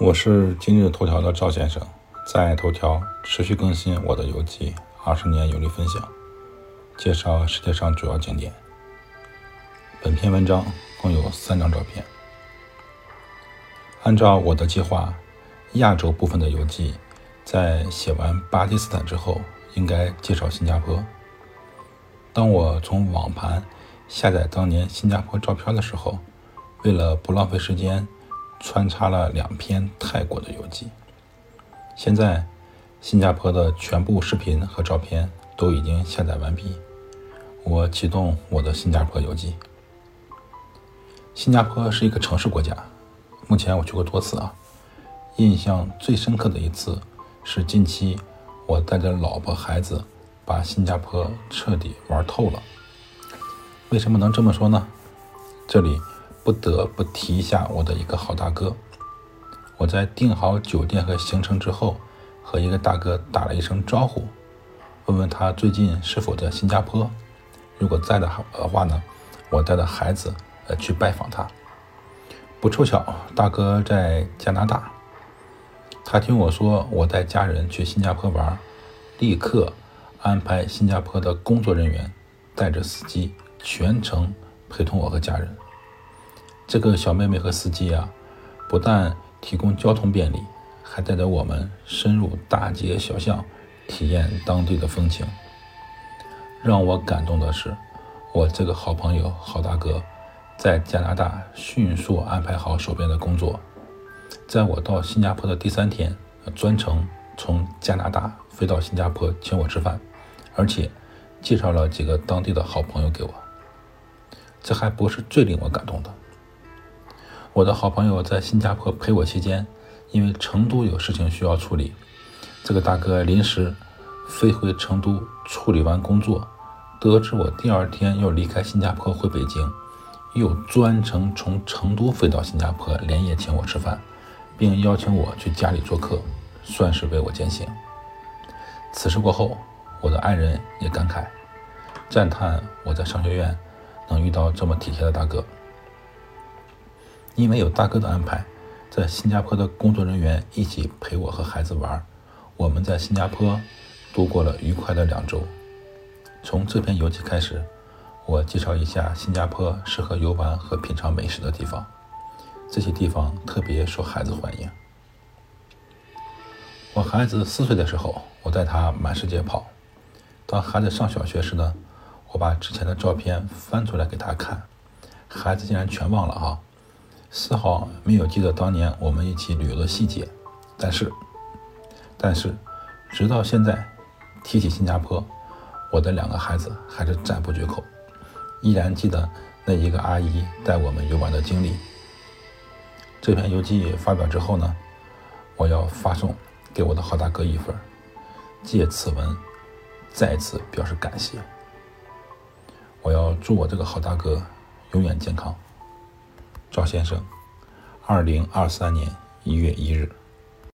我是今日头条的赵先生，在头条持续更新我的游记，二十年游历分享，介绍世界上主要景点。本篇文章共有三张照片。按照我的计划，亚洲部分的游记在写完巴基斯坦之后，应该介绍新加坡。当我从网盘下载当年新加坡照片的时候，为了不浪费时间，穿插了两篇泰国的游记。现在，新加坡的全部视频和照片都已经下载完毕。我启动我的新加坡游记。新加坡是一个城市国家，目前我去过多次啊。印象最深刻的一次是近期我带着老婆孩子把新加坡彻底玩透了。为什么能这么说呢？这里。不得不提一下我的一个好大哥。我在订好酒店和行程之后，和一个大哥打了一声招呼，问问他最近是否在新加坡。如果在的话呢，我带着孩子呃去拜访他。不凑巧，大哥在加拿大。他听我说我带家人去新加坡玩，立刻安排新加坡的工作人员带着司机全程陪同我和家人。这个小妹妹和司机啊，不但提供交通便利，还带着我们深入大街小巷，体验当地的风情。让我感动的是，我这个好朋友、好大哥，在加拿大迅速安排好手边的工作，在我到新加坡的第三天，专程从加拿大飞到新加坡请我吃饭，而且介绍了几个当地的好朋友给我。这还不是最令我感动的。我的好朋友在新加坡陪我期间，因为成都有事情需要处理，这个大哥临时飞回成都处理完工作，得知我第二天要离开新加坡回北京，又专程从成都飞到新加坡连夜请我吃饭，并邀请我去家里做客，算是为我践行。此事过后，我的爱人也感慨，赞叹我在商学院能遇到这么体贴的大哥。因为有大哥的安排，在新加坡的工作人员一起陪我和孩子玩，我们在新加坡度过了愉快的两周。从这篇游记开始，我介绍一下新加坡适合游玩和品尝美食的地方。这些地方特别受孩子欢迎。我孩子四岁的时候，我带他满世界跑。当孩子上小学时呢，我把之前的照片翻出来给他看，孩子竟然全忘了哈。丝毫没有记得当年我们一起旅游的细节，但是，但是，直到现在，提起新加坡，我的两个孩子还是赞不绝口，依然记得那一个阿姨带我们游玩的经历。这篇游记发表之后呢，我要发送给我的好大哥一份，借此文再次表示感谢。我要祝我这个好大哥永远健康。赵先生，二零二三年一月一日。